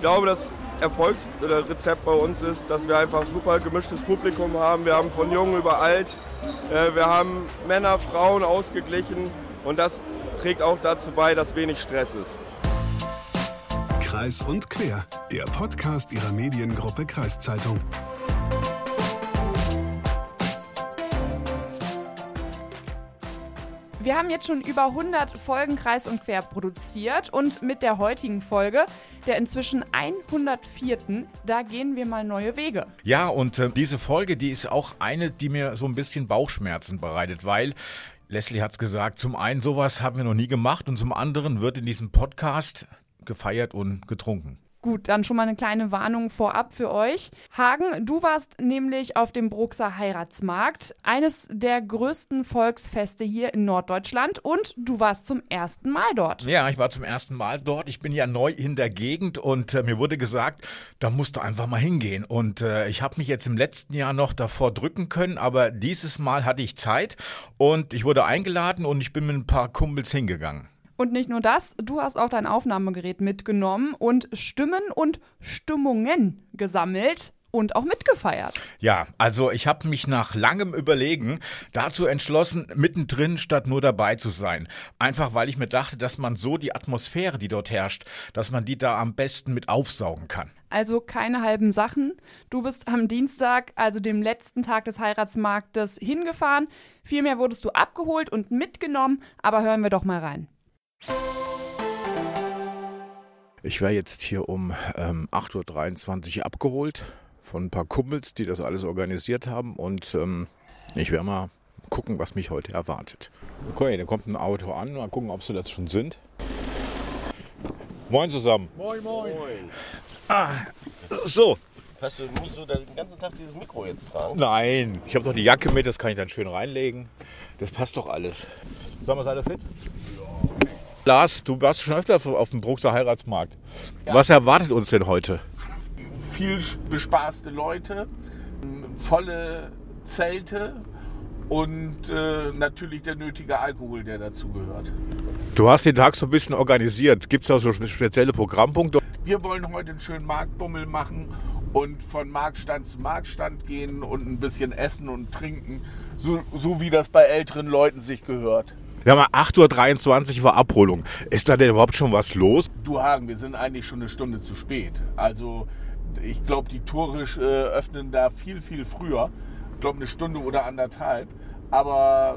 Ich glaube, das Erfolgsrezept bei uns ist, dass wir einfach super gemischtes Publikum haben. Wir haben von jung über alt, äh, wir haben Männer, Frauen ausgeglichen und das trägt auch dazu bei, dass wenig Stress ist. Kreis und Quer, der Podcast ihrer Mediengruppe Kreiszeitung. Wir haben jetzt schon über 100 Folgen Kreis und Quer produziert und mit der heutigen Folge, der inzwischen 104. Da gehen wir mal neue Wege. Ja, und äh, diese Folge, die ist auch eine, die mir so ein bisschen Bauchschmerzen bereitet, weil Leslie hat es gesagt, zum einen sowas haben wir noch nie gemacht und zum anderen wird in diesem Podcast gefeiert und getrunken. Gut, dann schon mal eine kleine Warnung vorab für euch. Hagen, du warst nämlich auf dem Bruxer Heiratsmarkt, eines der größten Volksfeste hier in Norddeutschland und du warst zum ersten Mal dort. Ja, ich war zum ersten Mal dort. Ich bin ja neu in der Gegend und äh, mir wurde gesagt, da musst du einfach mal hingehen. Und äh, ich habe mich jetzt im letzten Jahr noch davor drücken können, aber dieses Mal hatte ich Zeit und ich wurde eingeladen und ich bin mit ein paar Kumpels hingegangen. Und nicht nur das, du hast auch dein Aufnahmegerät mitgenommen und Stimmen und Stimmungen gesammelt und auch mitgefeiert. Ja, also ich habe mich nach langem Überlegen dazu entschlossen, mittendrin statt nur dabei zu sein. Einfach weil ich mir dachte, dass man so die Atmosphäre, die dort herrscht, dass man die da am besten mit aufsaugen kann. Also keine halben Sachen. Du bist am Dienstag, also dem letzten Tag des Heiratsmarktes, hingefahren. Vielmehr wurdest du abgeholt und mitgenommen, aber hören wir doch mal rein. Ich wäre jetzt hier um ähm, 8.23 Uhr abgeholt von ein paar Kumpels, die das alles organisiert haben. Und ähm, ich werde mal gucken, was mich heute erwartet. Okay, da kommt ein Auto an. Mal gucken, ob sie das schon sind. Moin zusammen. Moin, moin. Ah, so. Hast du, musst du den ganzen Tag dieses Mikro jetzt tragen? Nein, ich habe doch die Jacke mit, das kann ich dann schön reinlegen. Das passt doch alles. Sagen wir, seid ihr fit? Lars, du warst schon öfter auf dem Bruxer Heiratsmarkt. Was erwartet uns denn heute? Viel bespaßte Leute, volle Zelte und äh, natürlich der nötige Alkohol, der dazu gehört. Du hast den Tag so ein bisschen organisiert. Gibt es da so spezielle Programmpunkte? Wir wollen heute einen schönen Marktbummel machen und von Marktstand zu Marktstand gehen und ein bisschen essen und trinken, so, so wie das bei älteren Leuten sich gehört. Wir haben 8.23 Uhr war Abholung. Ist da denn überhaupt schon was los? Du Hagen, wir sind eigentlich schon eine Stunde zu spät. Also ich glaube, die Tore äh, öffnen da viel, viel früher. Ich glaube, eine Stunde oder anderthalb. Aber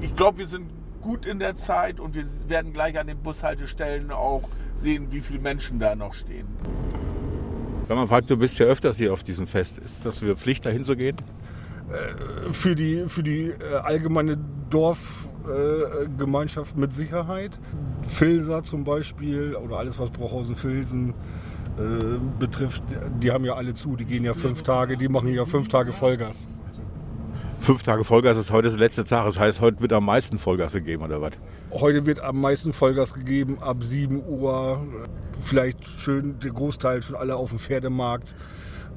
ich glaube, wir sind gut in der Zeit und wir werden gleich an den Bushaltestellen auch sehen, wie viele Menschen da noch stehen. Wenn man fragt, du bist ja öfters hier auf diesem Fest, ist das für Pflicht, dahin zu gehen? Für die, für die äh, allgemeine Dorfgemeinschaft mit Sicherheit. Filser zum Beispiel oder alles, was Brochhausen-Filsen äh, betrifft, die haben ja alle zu. Die gehen ja fünf Tage, die machen ja fünf Tage Vollgas. Fünf Tage Vollgas ist heute der letzte Tag. Das heißt, heute wird am meisten Vollgas gegeben, oder was? Heute wird am meisten Vollgas gegeben, ab 7 Uhr. Vielleicht schön der Großteil schon alle auf dem Pferdemarkt.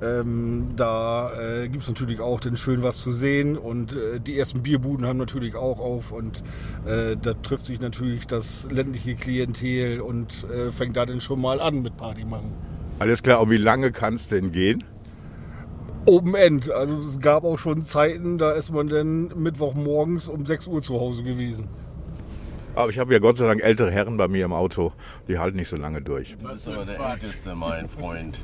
Ähm, da äh, gibt es natürlich auch dann schön was zu sehen und äh, die ersten Bierbuden haben natürlich auch auf und äh, da trifft sich natürlich das ländliche Klientel und äh, fängt da dann schon mal an mit Party machen. Alles klar, und wie lange kann es denn gehen? Open End. Also es gab auch schon Zeiten, da ist man dann Mittwochmorgens um 6 Uhr zu Hause gewesen. Aber ich habe ja Gott sei Dank ältere Herren bei mir im Auto, die halten nicht so lange durch. Du bist aber der Älteste, mein Freund.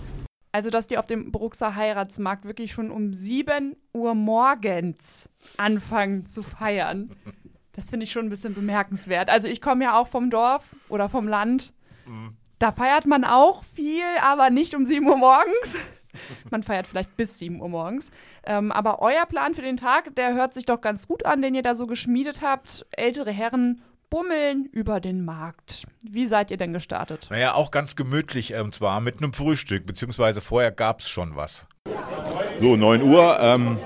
Also, dass die auf dem Bruxer Heiratsmarkt wirklich schon um 7 Uhr morgens anfangen zu feiern. Das finde ich schon ein bisschen bemerkenswert. Also, ich komme ja auch vom Dorf oder vom Land. Da feiert man auch viel, aber nicht um 7 Uhr morgens. Man feiert vielleicht bis 7 Uhr morgens. Ähm, aber euer Plan für den Tag, der hört sich doch ganz gut an, den ihr da so geschmiedet habt. Ältere Herren bummeln über den Markt. Wie seid ihr denn gestartet? Naja, auch ganz gemütlich, und zwar mit einem Frühstück, beziehungsweise vorher gab es schon was. So, 9 Uhr. Ähm,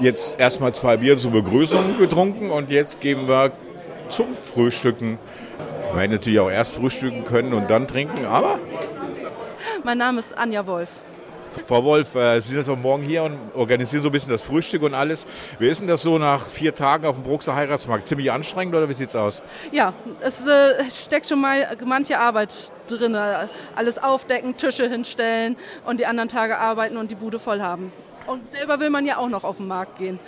jetzt erstmal zwei Bier zur Begrüßung getrunken und jetzt gehen wir zum Frühstücken. Wir hätten natürlich auch erst frühstücken können und dann trinken, aber Mein Name ist Anja Wolf. Frau Wolf, äh, Sie sind jetzt am Morgen hier und organisieren so ein bisschen das Frühstück und alles. Wie ist denn das so nach vier Tagen auf dem Bruxer Heiratsmarkt? Ziemlich anstrengend oder wie sieht's aus? Ja, es äh, steckt schon mal manche Arbeit drin. Alles aufdecken, Tische hinstellen und die anderen Tage arbeiten und die Bude voll haben. Und selber will man ja auch noch auf den Markt gehen.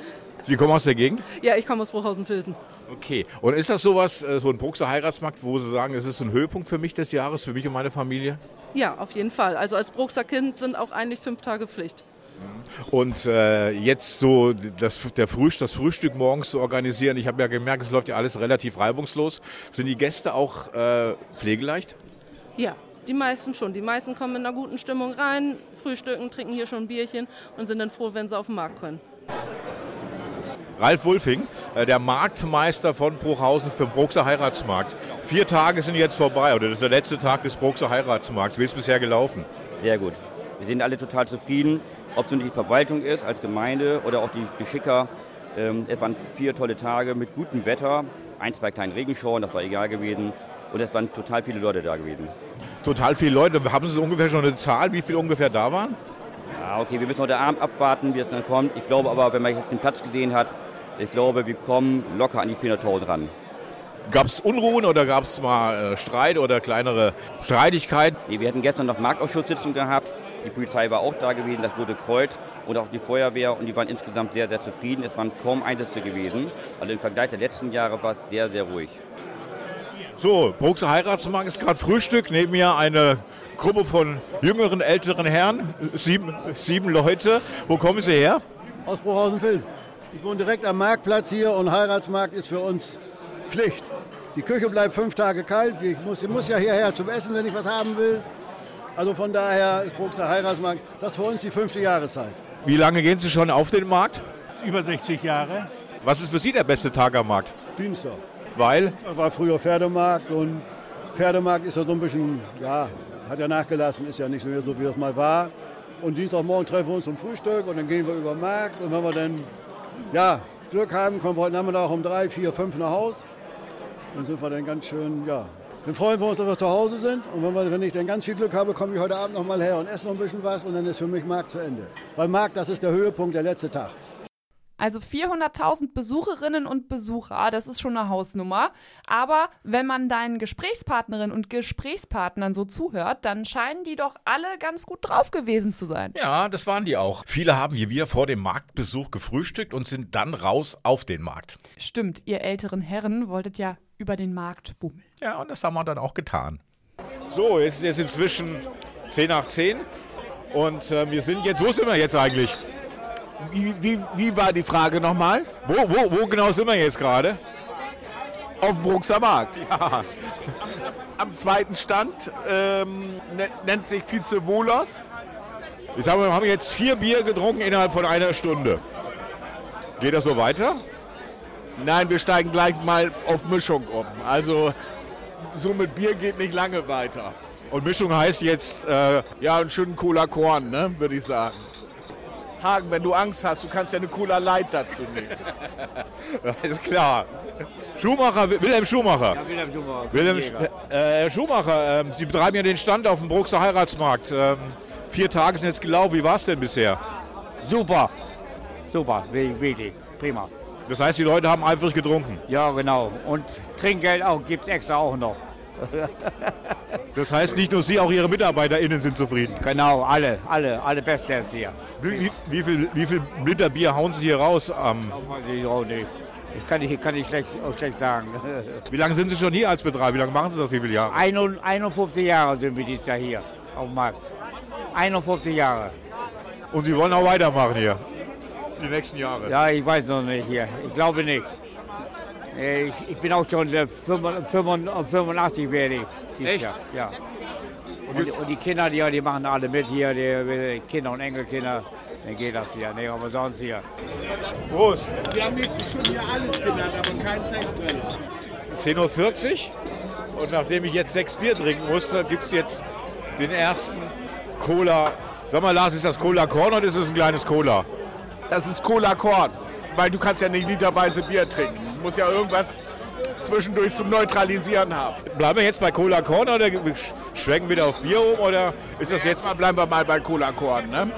Sie kommen aus der Gegend? Ja, ich komme aus Bruchhausen-Filsen. Okay. Und ist das sowas, äh, so ein Bruxer Heiratsmarkt, wo Sie sagen, es ist ein Höhepunkt für mich des Jahres, für mich und meine Familie? Ja, auf jeden Fall. Also als Bruxer Kind sind auch eigentlich fünf Tage Pflicht. Und äh, jetzt so das, der Frühstück, das Frühstück morgens zu organisieren, ich habe ja gemerkt, es läuft ja alles relativ reibungslos. Sind die Gäste auch äh, pflegeleicht? Ja, die meisten schon. Die meisten kommen in einer guten Stimmung rein, frühstücken, trinken hier schon ein Bierchen und sind dann froh, wenn sie auf den Markt können. Ralf Wulfing, äh, der Marktmeister von Bruchhausen für den Bruxer Heiratsmarkt. Vier Tage sind jetzt vorbei, oder das ist der letzte Tag des Bruxer Heiratsmarkts. Wie ist es bisher gelaufen? Sehr gut. Wir sind alle total zufrieden, ob es nun die Verwaltung ist als Gemeinde oder auch die Geschicker. Ähm, es waren vier tolle Tage mit gutem Wetter, ein, zwei kleinen Regenschauern, das war egal gewesen. Und es waren total viele Leute da gewesen. Total viele Leute. Haben Sie ungefähr schon eine Zahl, wie viele ungefähr da waren? Ja, okay, wir müssen heute Abend abwarten, wie es dann kommt. Ich glaube aber, wenn man den Platz gesehen hat, ich glaube, wir kommen locker an die 400.000 ran. Gab es Unruhen oder gab es mal äh, Streit oder kleinere Streitigkeiten? Nee, wir hatten gestern noch Marktausschusssitzung gehabt. Die Polizei war auch da gewesen, das Rote Kreuz und auch die Feuerwehr und die waren insgesamt sehr, sehr zufrieden. Es waren kaum Einsätze gewesen. Also im Vergleich der letzten Jahre war es sehr, sehr ruhig. So, Bruxer Heiratsmarkt ist gerade Frühstück. Neben mir eine Gruppe von jüngeren, älteren Herren, sieben, sieben Leute. Wo kommen sie her? Aus Bruchhausen-Filsen. Ich wohne direkt am Marktplatz hier und Heiratsmarkt ist für uns Pflicht. Die Küche bleibt fünf Tage kalt. Ich muss, ich muss ja hierher zum Essen, wenn ich was haben will. Also von daher ist Bruxer Heiratsmarkt das für uns die fünfte Jahreszeit. Wie lange gehen Sie schon auf den Markt? Über 60 Jahre. Was ist für Sie der beste Tag am Markt? Dienstag. Weil? Das war früher Pferdemarkt und Pferdemarkt ist ja so ein bisschen, ja, hat ja nachgelassen, ist ja nicht mehr so, wie es mal war. Und Dienstagmorgen treffen wir uns zum Frühstück und dann gehen wir über den Markt. Und wenn wir dann ja, Glück haben, kommen wir heute Nachmittag um drei, vier, fünf nach Hause. Dann sind wir dann ganz schön, ja, dann freuen wir uns, dass wir zu Hause sind. Und wenn, wir, wenn ich dann ganz viel Glück habe, komme ich heute Abend noch mal her und esse noch ein bisschen was und dann ist für mich Markt zu Ende. Weil Markt, das ist der Höhepunkt, der letzte Tag. Also 400.000 Besucherinnen und Besucher, das ist schon eine Hausnummer. Aber wenn man deinen Gesprächspartnerinnen und Gesprächspartnern so zuhört, dann scheinen die doch alle ganz gut drauf gewesen zu sein. Ja, das waren die auch. Viele haben wie wir vor dem Marktbesuch gefrühstückt und sind dann raus auf den Markt. Stimmt, ihr älteren Herren wolltet ja über den Markt bummeln. Ja, und das haben wir dann auch getan. So, es ist jetzt inzwischen 10 nach 10 und äh, wir sind jetzt, wo sind wir jetzt eigentlich? Wie, wie, wie war die Frage nochmal? Wo, wo, wo genau sind wir jetzt gerade? Auf dem Bruxer Markt. Ja. Am zweiten Stand ähm, ne- nennt sich Vize Wohlers. Ich sage mal, wir haben jetzt vier Bier getrunken innerhalb von einer Stunde. Geht das so weiter? Nein, wir steigen gleich mal auf Mischung um. Also so mit Bier geht nicht lange weiter. Und Mischung heißt jetzt, äh, Ja, einen schönen Cola Korn, ne, würde ich sagen. Hagen, wenn du Angst hast, du kannst ja eine Cola Light dazu nehmen. ist klar. Schumacher, Wilhelm Schumacher. Ja, Wilhelm Schumacher. Wilhelm, Jäger. äh, Herr Schumacher, ähm, Sie betreiben ja den Stand auf dem Bruxer Heiratsmarkt. Ähm, vier Tage sind jetzt gelaufen. Wie war es denn bisher? Super. Super, wirklich. Prima. Das heißt, die Leute haben eifrig getrunken. Ja, genau. Und Trinkgeld auch, gibt extra auch noch. Das heißt, nicht nur Sie, auch Ihre MitarbeiterInnen sind zufrieden. Genau, alle, alle, alle bestens hier. Wie, wie, wie, viel, wie viel Liter Bier hauen Sie hier raus? Ähm, ich auch nicht. Ich kann nicht, kann nicht schlecht, auch schlecht sagen. wie lange sind Sie schon hier als Betreiber? Wie lange machen Sie das? Wie viele Jahre? 51 Jahre sind wir dieses Jahr hier auf dem Markt. 51 Jahre. Und Sie wollen auch weitermachen hier? Die nächsten Jahre? Ja, ich weiß noch nicht hier. Ich glaube nicht. Äh, Ich, ich bin auch schon äh, 85 85 werde ich. dieses Echt? Jahr. Ja. Und, die- und die Kinder, die, die machen alle mit hier, die, Kinder und Enkelkinder. Dann geht das hier. Nee, aber sonst hier. Prost! Wir haben jetzt schon hier alles genannt, aber kein Sexbrenner. 10.40 Uhr. Und nachdem ich jetzt sechs Bier trinken musste, gibt es jetzt den ersten Cola. Sag mal, Lars, ist das Cola Korn oder ist es ein kleines Cola? Das ist Cola Korn, weil du kannst ja nicht literweise Bier trinken. Du musst ja irgendwas zwischendurch zum Neutralisieren habe. Bleiben wir jetzt bei Cola Korn oder schwenken wieder auf Bier um oder ist das jetzt... Mal bleiben wir mal bei Cola Korn. Ne?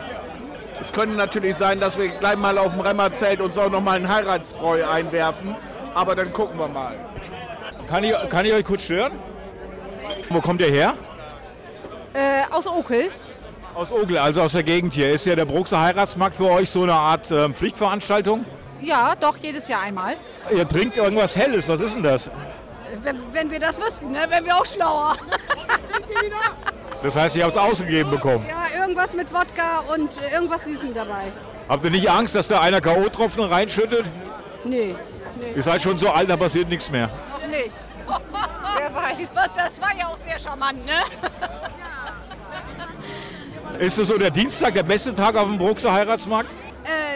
Es könnte natürlich sein, dass wir gleich mal auf dem Remmerzelt uns auch noch mal einen Heiratsbräu einwerfen, aber dann gucken wir mal. Kann ich, kann ich euch kurz stören? Wo kommt ihr her? Äh, aus Okel. Aus Ogel, also aus der Gegend hier. Ist ja der Bruxer Heiratsmarkt für euch so eine Art äh, Pflichtveranstaltung? Ja, doch, jedes Jahr einmal. Ihr trinkt irgendwas Helles, was ist denn das? Wenn, wenn wir das wüssten, ne, wären wir auch schlauer. Das heißt, ihr habt es ausgegeben bekommen? Ja, irgendwas mit Wodka und irgendwas Süßem dabei. Habt ihr nicht Angst, dass da einer K.O.-Tropfen reinschüttet? Nee, nee. Ihr seid schon so alt, da passiert nichts mehr. Noch nicht. Wer weiß. Das war ja auch sehr charmant, ne? Ist das so der Dienstag der beste Tag auf dem Bruxer Heiratsmarkt?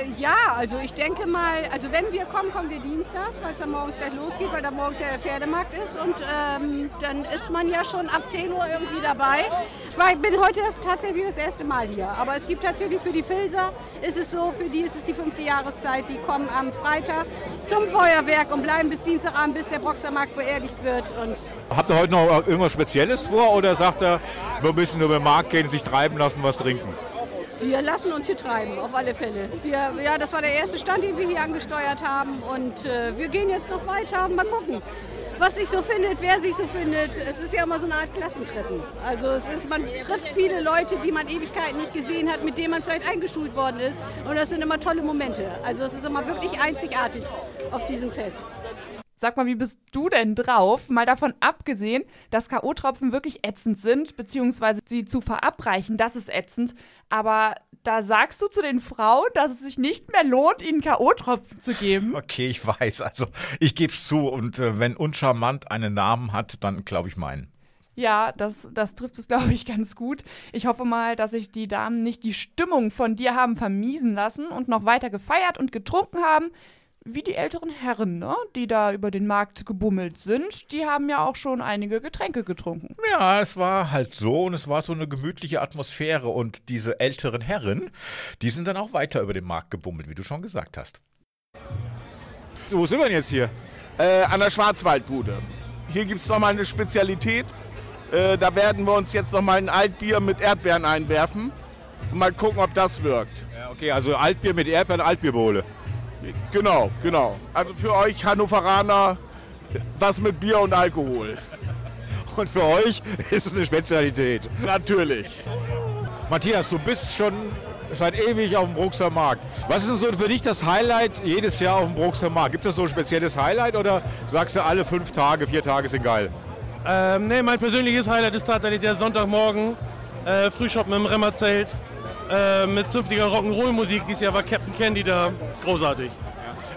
Äh, ja, also ich denke mal, also wenn wir kommen, kommen wir dienstags, weil es dann morgens gleich losgeht, weil da morgens ja der Pferdemarkt ist und ähm, dann ist man ja schon ab 10 Uhr irgendwie dabei. Ich war, bin heute das, tatsächlich das erste Mal hier, aber es gibt tatsächlich für die Filzer, ist es so, für die ist es die fünfte Jahreszeit, die kommen am Freitag zum Feuerwerk und bleiben bis Dienstagabend, bis der Broxermarkt beerdigt wird. Und Habt ihr heute noch irgendwas Spezielles vor oder sagt ihr, ein bisschen über den Markt gehen, sich treiben lassen, was trinken? Wir lassen uns hier treiben, auf alle Fälle. Wir, ja, das war der erste Stand, den wir hier angesteuert haben. Und äh, wir gehen jetzt noch weiter, mal gucken, was sich so findet, wer sich so findet. Es ist ja immer so eine Art Klassentreffen. Also es ist, man trifft viele Leute, die man Ewigkeiten nicht gesehen hat, mit denen man vielleicht eingeschult worden ist. Und das sind immer tolle Momente. Also es ist immer wirklich einzigartig auf diesem Fest. Sag mal, wie bist du denn drauf? Mal davon abgesehen, dass K.O.-Tropfen wirklich ätzend sind, beziehungsweise sie zu verabreichen, das ist ätzend. Aber da sagst du zu den Frauen, dass es sich nicht mehr lohnt, ihnen K.O.-Tropfen zu geben. Okay, ich weiß. Also, ich gebe es zu. Und äh, wenn uncharmant einen Namen hat, dann glaube ich meinen. Ja, das, das trifft es, glaube ich, ganz gut. Ich hoffe mal, dass sich die Damen nicht die Stimmung von dir haben vermiesen lassen und noch weiter gefeiert und getrunken haben wie die älteren Herren, ne? die da über den Markt gebummelt sind, die haben ja auch schon einige Getränke getrunken. Ja, es war halt so und es war so eine gemütliche Atmosphäre und diese älteren Herren, die sind dann auch weiter über den Markt gebummelt, wie du schon gesagt hast. So, wo sind wir denn jetzt hier? Äh, an der Schwarzwaldbude. Hier gibt es nochmal eine Spezialität. Äh, da werden wir uns jetzt nochmal ein Altbier mit Erdbeeren einwerfen und mal gucken, ob das wirkt. Ja, okay, also Altbier mit Erdbeeren, Altbierbowle. Genau, genau. Also für euch Hannoveraner was mit Bier und Alkohol. Und für euch ist es eine Spezialität. Natürlich. Matthias, du bist schon seit ewig auf dem Bruxer Markt. Was ist denn so für dich das Highlight jedes Jahr auf dem Bruxer Markt? Gibt es so ein spezielles Highlight oder sagst du alle fünf Tage, vier Tage sind geil? Ähm, nee, mein persönliches Highlight ist tatsächlich der Sonntagmorgen. Äh, Frühshoppen im Remmerzelt. Äh, mit zünftiger Rock'n'Roll-Musik. Dieses Jahr war Captain Candy da. Großartig.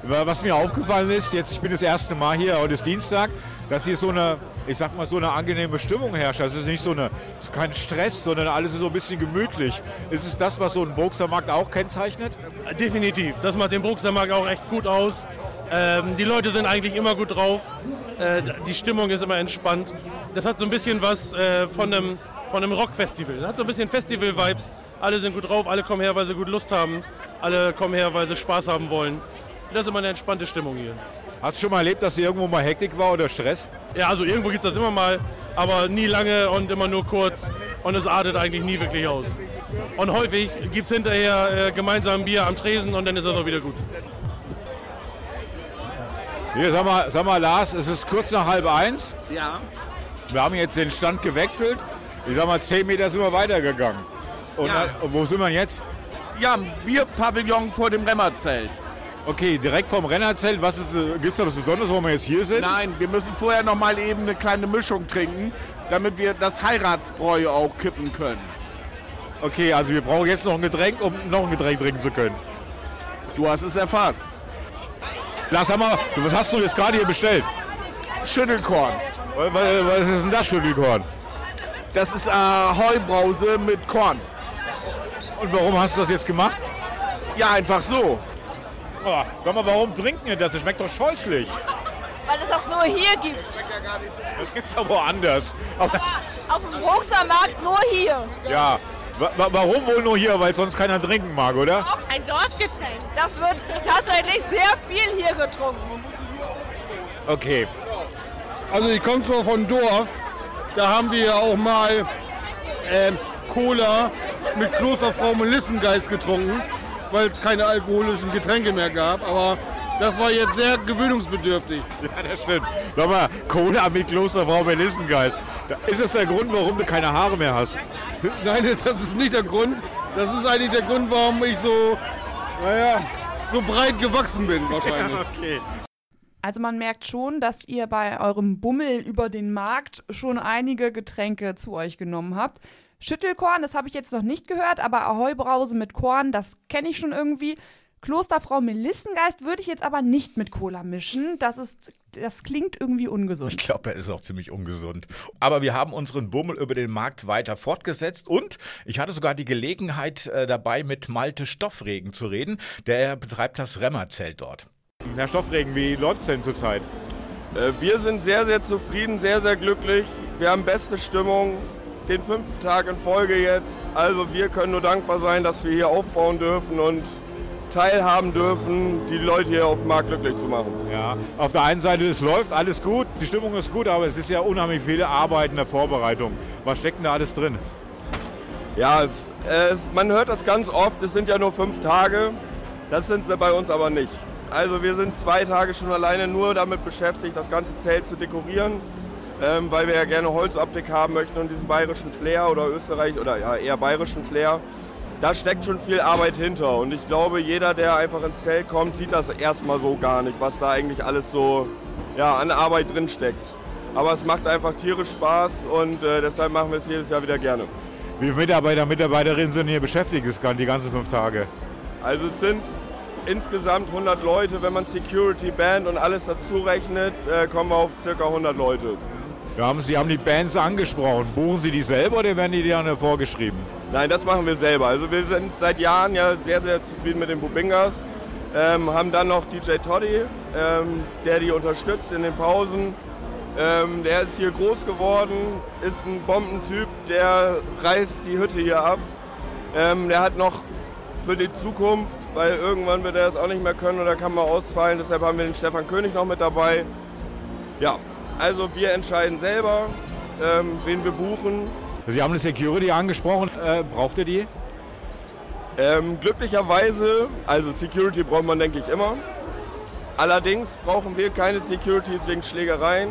Was mir aufgefallen ist, jetzt ich bin das erste Mal hier, heute ist Dienstag, dass hier so eine, ich sag mal, so eine angenehme Stimmung herrscht. Also es ist nicht so eine, es ist kein Stress, sondern alles ist so ein bisschen gemütlich. Ist es das, was so ein Bruxer Markt auch kennzeichnet? Definitiv. Das macht den Bruxer Markt auch echt gut aus. Ähm, die Leute sind eigentlich immer gut drauf. Äh, die Stimmung ist immer entspannt. Das hat so ein bisschen was äh, von einem, von einem Rockfestival. Das hat so ein bisschen Festival-Vibes. Alle sind gut drauf, alle kommen her, weil sie gut Lust haben. Alle kommen her, weil sie Spaß haben wollen. Das ist immer eine entspannte Stimmung hier. Hast du schon mal erlebt, dass hier irgendwo mal Hektik war oder Stress? Ja, also irgendwo gibt es das immer mal, aber nie lange und immer nur kurz. Und es artet eigentlich nie wirklich aus. Und häufig gibt es hinterher äh, gemeinsam Bier am Tresen und dann ist das auch wieder gut. Hier, sag mal, sag mal, Lars, es ist kurz nach halb eins. Ja. Wir haben jetzt den Stand gewechselt. Ich sag mal, zehn Meter sind wir weitergegangen. Und, Ja. und wo sind wir jetzt? Ja, Bierpavillon vor dem Remmerzelt. Okay, direkt vom Rennerzelt. Was ist, äh, gibt's da was Besonderes, warum wir jetzt hier sind? Nein, wir müssen vorher noch mal eben eine kleine Mischung trinken, damit wir das Heiratsbräu auch kippen können. Okay, also wir brauchen jetzt noch ein Getränk, um noch ein Getränk trinken zu können. Du hast es erfasst. Lars, sag mal, was hast du jetzt gerade hier bestellt? Schüttelkorn. Was, was ist denn das Schüttelkorn? Das ist äh, Heubrause mit Korn. Und warum hast du das jetzt gemacht? Ja, einfach so. Oh, sag mal, warum trinken ihr das? Das schmeckt doch scheußlich. Weil es das nur hier gibt. Das gibt's doch woanders. Aber, Auf dem Bruxer Markt nur hier. ja, wa wa- warum wohl nur hier? Weil sonst keiner trinken mag, oder? Auch ein Dorfgetränk. Das wird tatsächlich sehr viel hier getrunken. Okay. Also ich komme zwar von Dorf, da haben wir auch mal ähm, Cola mit Klosterfrau Melissengeist getrunken, weil es keine alkoholischen Getränke mehr gab. Aber das war jetzt sehr gewöhnungsbedürftig. Ja, das stimmt. Nochmal, Cola mit Klosterfrau Melissengeist. Ist das der Grund, warum du keine Haare mehr hast? Nein, das ist nicht der Grund. Das ist eigentlich der Grund, warum ich so, naja, so breit gewachsen bin wahrscheinlich. okay. Also man merkt schon, dass ihr bei eurem Bummel über den Markt schon einige Getränke zu euch genommen habt. Schüttelkorn, das habe ich jetzt noch nicht gehört, aber Ahoi-Brause mit Korn, das kenne ich schon irgendwie. Klosterfrau Melissengeist würde ich jetzt aber nicht mit Cola mischen. Das ist, das klingt irgendwie ungesund. Ich glaube, er ist auch ziemlich ungesund. Aber wir haben unseren Bummel über den Markt weiter fortgesetzt und ich hatte sogar die Gelegenheit äh, dabei, mit Malte Stoffregen zu reden. Der betreibt das Remmerzelt dort. Herr Stoffregen, wie läuft es denn zurzeit? Äh, wir sind sehr, sehr zufrieden, sehr, sehr glücklich. Wir haben beste Stimmung, den fünften Tag in Folge jetzt. Also wir können nur dankbar sein, dass wir hier aufbauen dürfen und teilhaben dürfen, die Leute hier auf dem Markt glücklich zu machen. Ja, auf der einen Seite, es läuft alles gut, die Stimmung ist gut, aber es ist ja unheimlich viele Arbeit in der Vorbereitung. Was steckt denn da alles drin? Ja, es, man hört das ganz oft, es sind ja nur fünf Tage. Das sind sie bei uns aber nicht. Also wir sind zwei Tage schon alleine nur damit beschäftigt, das ganze Zelt zu dekorieren, ähm, weil wir ja gerne Holzoptik haben möchten und diesen bayerischen Flair oder Österreich oder ja eher bayerischen Flair. Da steckt schon viel Arbeit hinter und ich glaube, jeder, der einfach ins Zelt kommt, sieht das erstmal so gar nicht, was da eigentlich alles so ja, an Arbeit drin steckt. Aber es macht einfach tierisch Spaß und äh, deshalb machen wir es jedes Jahr wieder gerne. Wie viele Mitarbeiter, Mitarbeiterinnen sind hier beschäftigt die ganzen fünf Tage? Also es sind insgesamt 100 Leute. Wenn man Security, Band und alles dazu rechnet, äh, kommen wir auf ca. 100 Leute. Wir haben, Sie haben die Bands angesprochen. Buchen Sie die selber oder werden die dir vorgeschrieben? Nein, das machen wir selber. Also wir sind seit Jahren ja sehr, sehr zufrieden mit den Bubingas. Ähm, haben dann noch DJ Toddy, ähm, der die unterstützt in den Pausen. Ähm, der ist hier groß geworden, ist ein Bombentyp, der reißt die Hütte hier ab. Ähm, der hat noch für die Zukunft, weil irgendwann wird er es auch nicht mehr können oder kann mal ausfallen. Deshalb haben wir den Stefan König noch mit dabei. Ja, also wir entscheiden selber, ähm, wen wir buchen. Sie haben eine Security angesprochen. Äh, braucht ihr die? Ähm, glücklicherweise, also Security braucht man denke ich immer. Allerdings brauchen wir keine Securities wegen Schlägereien.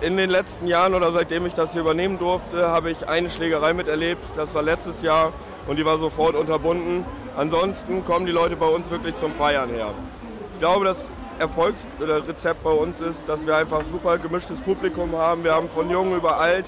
In den letzten Jahren oder seitdem ich das hier übernehmen durfte, habe ich eine Schlägerei miterlebt. Das war letztes Jahr und die war sofort unterbunden. Ansonsten kommen die Leute bei uns wirklich zum Feiern her. Ich glaube, das Erfolgsrezept bei uns ist, dass wir einfach super gemischtes Publikum haben. Wir haben von jung über alt,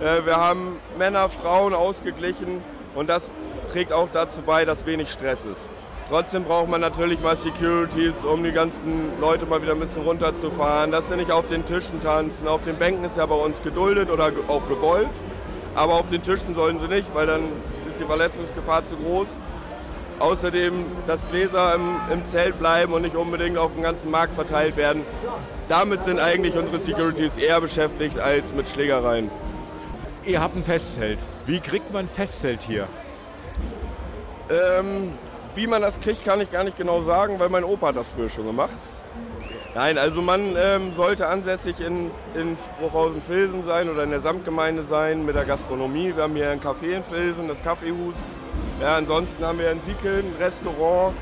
äh, wir haben Männer, Frauen ausgeglichen und das trägt auch dazu bei, dass wenig Stress ist. Trotzdem braucht man natürlich mal Securities, um die ganzen Leute mal wieder ein bisschen runterzufahren, dass sie nicht auf den Tischen tanzen. Auf den Bänken ist ja bei uns geduldet oder auch gewollt, aber auf den Tischen sollen sie nicht, weil dann ist die Verletzungsgefahr zu groß. Außerdem, dass Gläser im, im, Zelt bleiben und nicht unbedingt auf dem ganzen Markt verteilt werden. Damit sind eigentlich unsere Securities eher beschäftigt als mit Schlägereien. Ihr habt ein Festzelt. Wie kriegt man ein Festzelt hier? Ähm, wie man das kriegt, kann ich gar nicht genau sagen, weil mein Opa hat das früher schon gemacht. Nein, also man ähm, sollte ansässig in, in Bruchhausen-Filsen sein oder in der Samtgemeinde sein mit der Gastronomie. Wir haben hier ein Café in Filsen, das Kaffeehus. Ja, ansonsten haben wir in Siekeln ein Restaurant.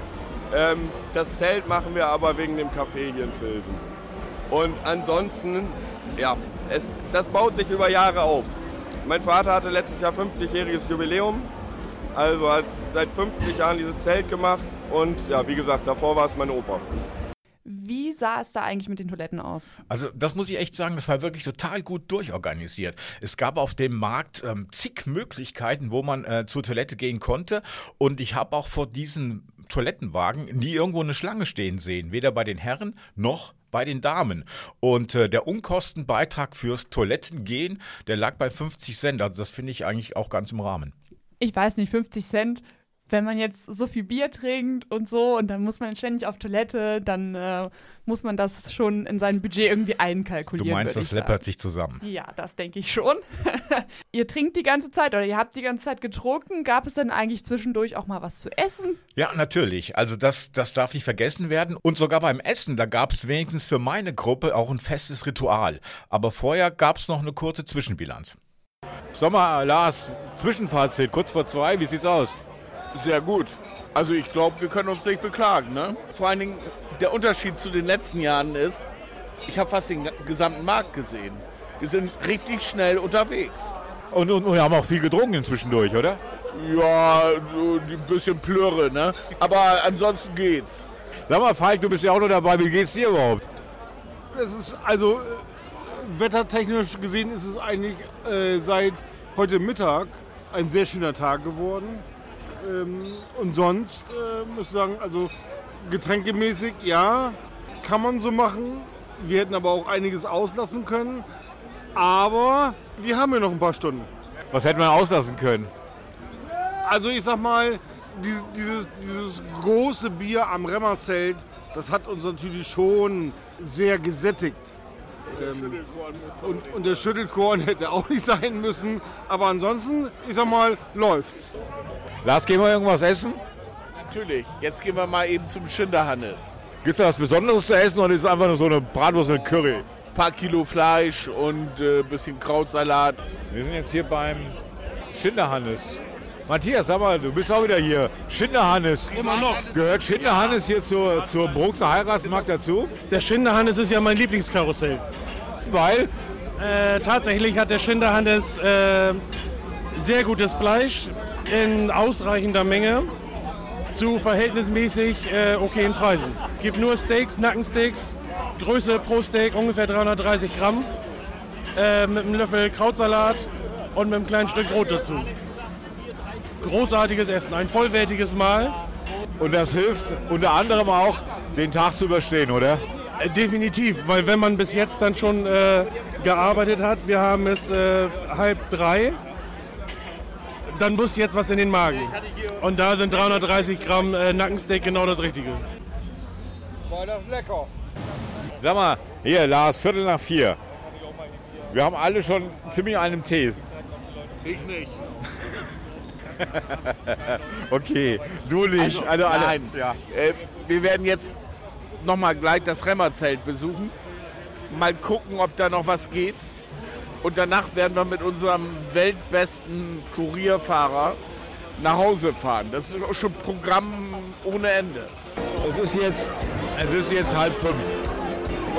Ähm, das Zelt machen wir aber wegen dem Café hier in Filsen. Und ansonsten, ja, es, das baut sich über Jahre auf. Mein Vater hatte letztes Jahr 50-jähriges Jubiläum. Also hat seit 50 Jahren dieses Zelt gemacht. Und ja, wie gesagt, davor war es mein Opa. Wie sah es da eigentlich mit den Toiletten aus? Also, das muss ich echt sagen, das war wirklich total gut durchorganisiert. Es gab auf dem Markt ähm, zig Möglichkeiten, wo man äh, zur Toilette gehen konnte. Und ich habe auch vor diesen Toilettenwagen nie irgendwo eine Schlange stehen sehen, weder bei den Herren noch bei den Damen. Und äh, der Unkostenbeitrag fürs Toilettengehen, der lag bei 50 Cent. Also das finde ich eigentlich auch ganz im Rahmen. Ich weiß nicht, 50 Cent wenn man jetzt so viel Bier trinkt und so und dann muss man ständig auf Toilette, dann äh, muss man das schon in sein Budget irgendwie Du einkalkulieren. meinst, würd das läppert sich zusammen. Ja, das denke ich schon. ihr trinkt die ganze Zeit oder ihr habt die ganze Zeit getrunken. Gab es denn eigentlich zwischendurch auch mal was zu essen? Ja, natürlich. Also das, das darf nicht vergessen werden. Und sogar beim Essen, da gab es wenigstens für meine Gruppe auch ein festes Ritual. Aber vorher gab es noch eine kurze Zwischenbilanz. Sag mal, Lars, Zwischenfazit, kurz vor zwei, wie sieht's aus? Sehr gut. Also ich glaube, wir können uns nicht beklagen. Ne? Vor allen Dingen der Unterschied zu den letzten Jahren ist, ich habe fast den gesamten Markt gesehen. Wir sind richtig schnell unterwegs. Und, und, und wir haben auch viel getrunken zwischendurch, oder? Ja, so ein bisschen Plöre, ne? Aber ansonsten geht's. Sag mal, Falk, du bist ja auch noch dabei. Wie geht's dir überhaupt? Es ist also äh, wettertechnisch gesehen ist es eigentlich äh, seit heute Mittag ein sehr schöner Tag geworden. Ähm, und sonst äh, muss ich sagen, also getränkemäßig ja, kann man so machen. Wir hätten aber auch einiges auslassen können. Aber wir haben ja noch ein paar Stunden. Was hätten wir auslassen können? Also ich sag mal, dieses, dieses, dieses große Bier am Remmerzelt, das hat uns natürlich schon sehr gesättigt. Ähm, und, und der Schüttelkorn hätte auch nicht sein müssen. Aber ansonsten, ich sag mal, läuft's. Lars, gehen wir irgendwas essen? Natürlich. Jetzt gehen wir mal eben zum Schinderhannes. Gibt's da was Besonderes zu essen oder ist es einfach nur so eine Bratwurst mit Curry? Ein paar Kilo Fleisch und ein äh, bisschen Krautsalat. Wir sind jetzt hier beim Schinderhannes. Matthias, sag mal, du bist auch wieder hier. Schinderhannes. Immer noch. Gehört Schinderhannes hier zur, zur Bruxer Heiratsmarkt dazu? Der Schinderhannes ist ja mein Lieblingskarussell. Weil? Äh, tatsächlich hat der Schinderhannes äh, sehr gutes Fleisch in ausreichender Menge zu verhältnismäßig äh, okayen Preisen. Gibt nur Steaks, Nackensteaks, Größe pro Steak ungefähr 330 Gramm, äh, mit einem Löffel Krautsalat und mit einem kleinen Stück Brot dazu. Großartiges Essen, ein vollwertiges Mahl. Und das hilft unter anderem auch, den Tag zu überstehen, oder? Äh, Definitiv, weil wenn man bis jetzt dann schon äh, gearbeitet hat, wir haben es äh, halb drei, dann muss jetzt was in den Magen. Und da sind 330 Gramm äh, Nackensteak genau das Richtige. War das lecker? Sag mal, hier, Lars, Viertel nach vier. Wir haben alle schon ziemlich einen Tee. Ich nicht. okay, du nicht. Also, alle, alle. nein. Ja. Äh, wir werden jetzt nochmal gleich das Remmerzelt besuchen. Mal gucken, ob da noch was geht. Und danach werden wir mit unserem weltbesten Kurierfahrer nach Hause fahren. Das ist auch schon Programm ohne Ende. Es ist jetzt, es ist jetzt halb fünf.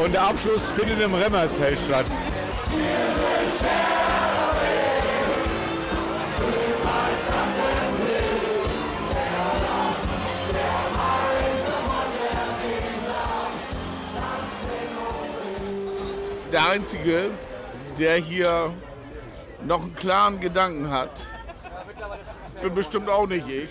Und der Abschluss findet im Remmerzelt statt. Der Einzige, der hier noch einen klaren Gedanken hat, bin bestimmt auch nicht ich.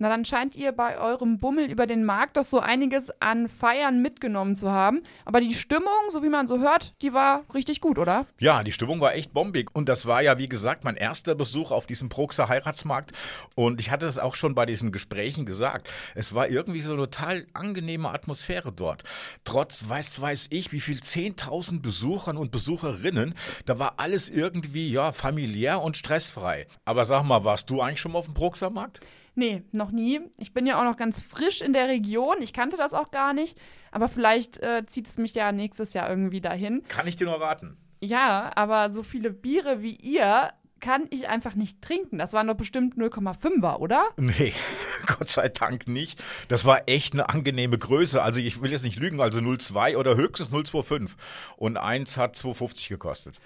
Na, dann scheint ihr bei eurem Bummel über den Markt doch so einiges an Feiern mitgenommen zu haben. Aber die Stimmung, so wie man so hört, die war richtig gut, oder? Ja, die Stimmung war echt bombig. Und das war ja, wie gesagt, mein erster Besuch auf diesem Proxer Heiratsmarkt. Und ich hatte es auch schon bei diesen Gesprächen gesagt. Es war irgendwie so eine total angenehme Atmosphäre dort. Trotz, weiß, weiß ich, wie viel 10.000 Besuchern und Besucherinnen, da war alles irgendwie, ja, familiär und stressfrei. Aber sag mal, warst du eigentlich schon mal auf dem Proxer Markt? Nee, noch nie. Ich bin ja auch noch ganz frisch in der Region. Ich kannte das auch gar nicht. Aber vielleicht äh, zieht es mich ja nächstes Jahr irgendwie dahin. Kann ich dir nur raten. Ja, aber so viele Biere wie ihr kann ich einfach nicht trinken. Das waren doch bestimmt 0,5er, oder? Nee, Gott sei Dank nicht. Das war echt eine angenehme Größe. Also ich will jetzt nicht lügen, also 0,2 oder höchstens 0,25. Und eins hat 2,50 gekostet.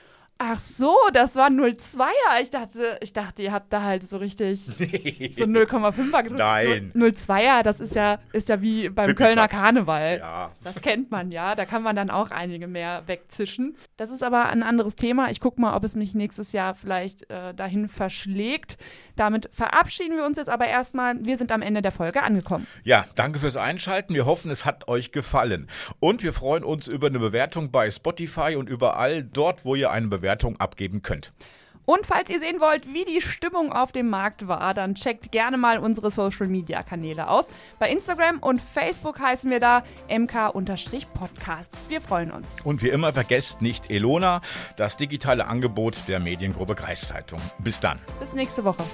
Ach so, das war 0,2er. Ich dachte, ich dachte, ihr habt da halt so richtig so 0,5er gedrückt. Nein. 0,2er, das ist ja, ist ja wie beim Pipifax. Kölner Karneval. Ja. Das kennt man ja. Da kann man dann auch einige mehr wegzischen. Das ist aber ein anderes Thema. Ich gucke mal, ob es mich nächstes Jahr vielleicht äh, dahin verschlägt. Damit verabschieden wir uns jetzt aber erstmal. Wir sind am Ende der Folge angekommen. Ja, danke fürs Einschalten. Wir hoffen, es hat euch gefallen. Und wir freuen uns über eine Bewertung bei Spotify und überall dort, wo ihr eine Bewertung abgeben könnt. Und falls ihr sehen wollt, wie die Stimmung auf dem Markt war, dann checkt gerne mal unsere Social Media Kanäle aus. Bei Instagram und Facebook heißen wir da mk-podcasts. Wir freuen uns. Und wie immer vergesst nicht Elona, das digitale Angebot der Mediengruppe Kreiszeitung. Bis dann. Bis nächste Woche.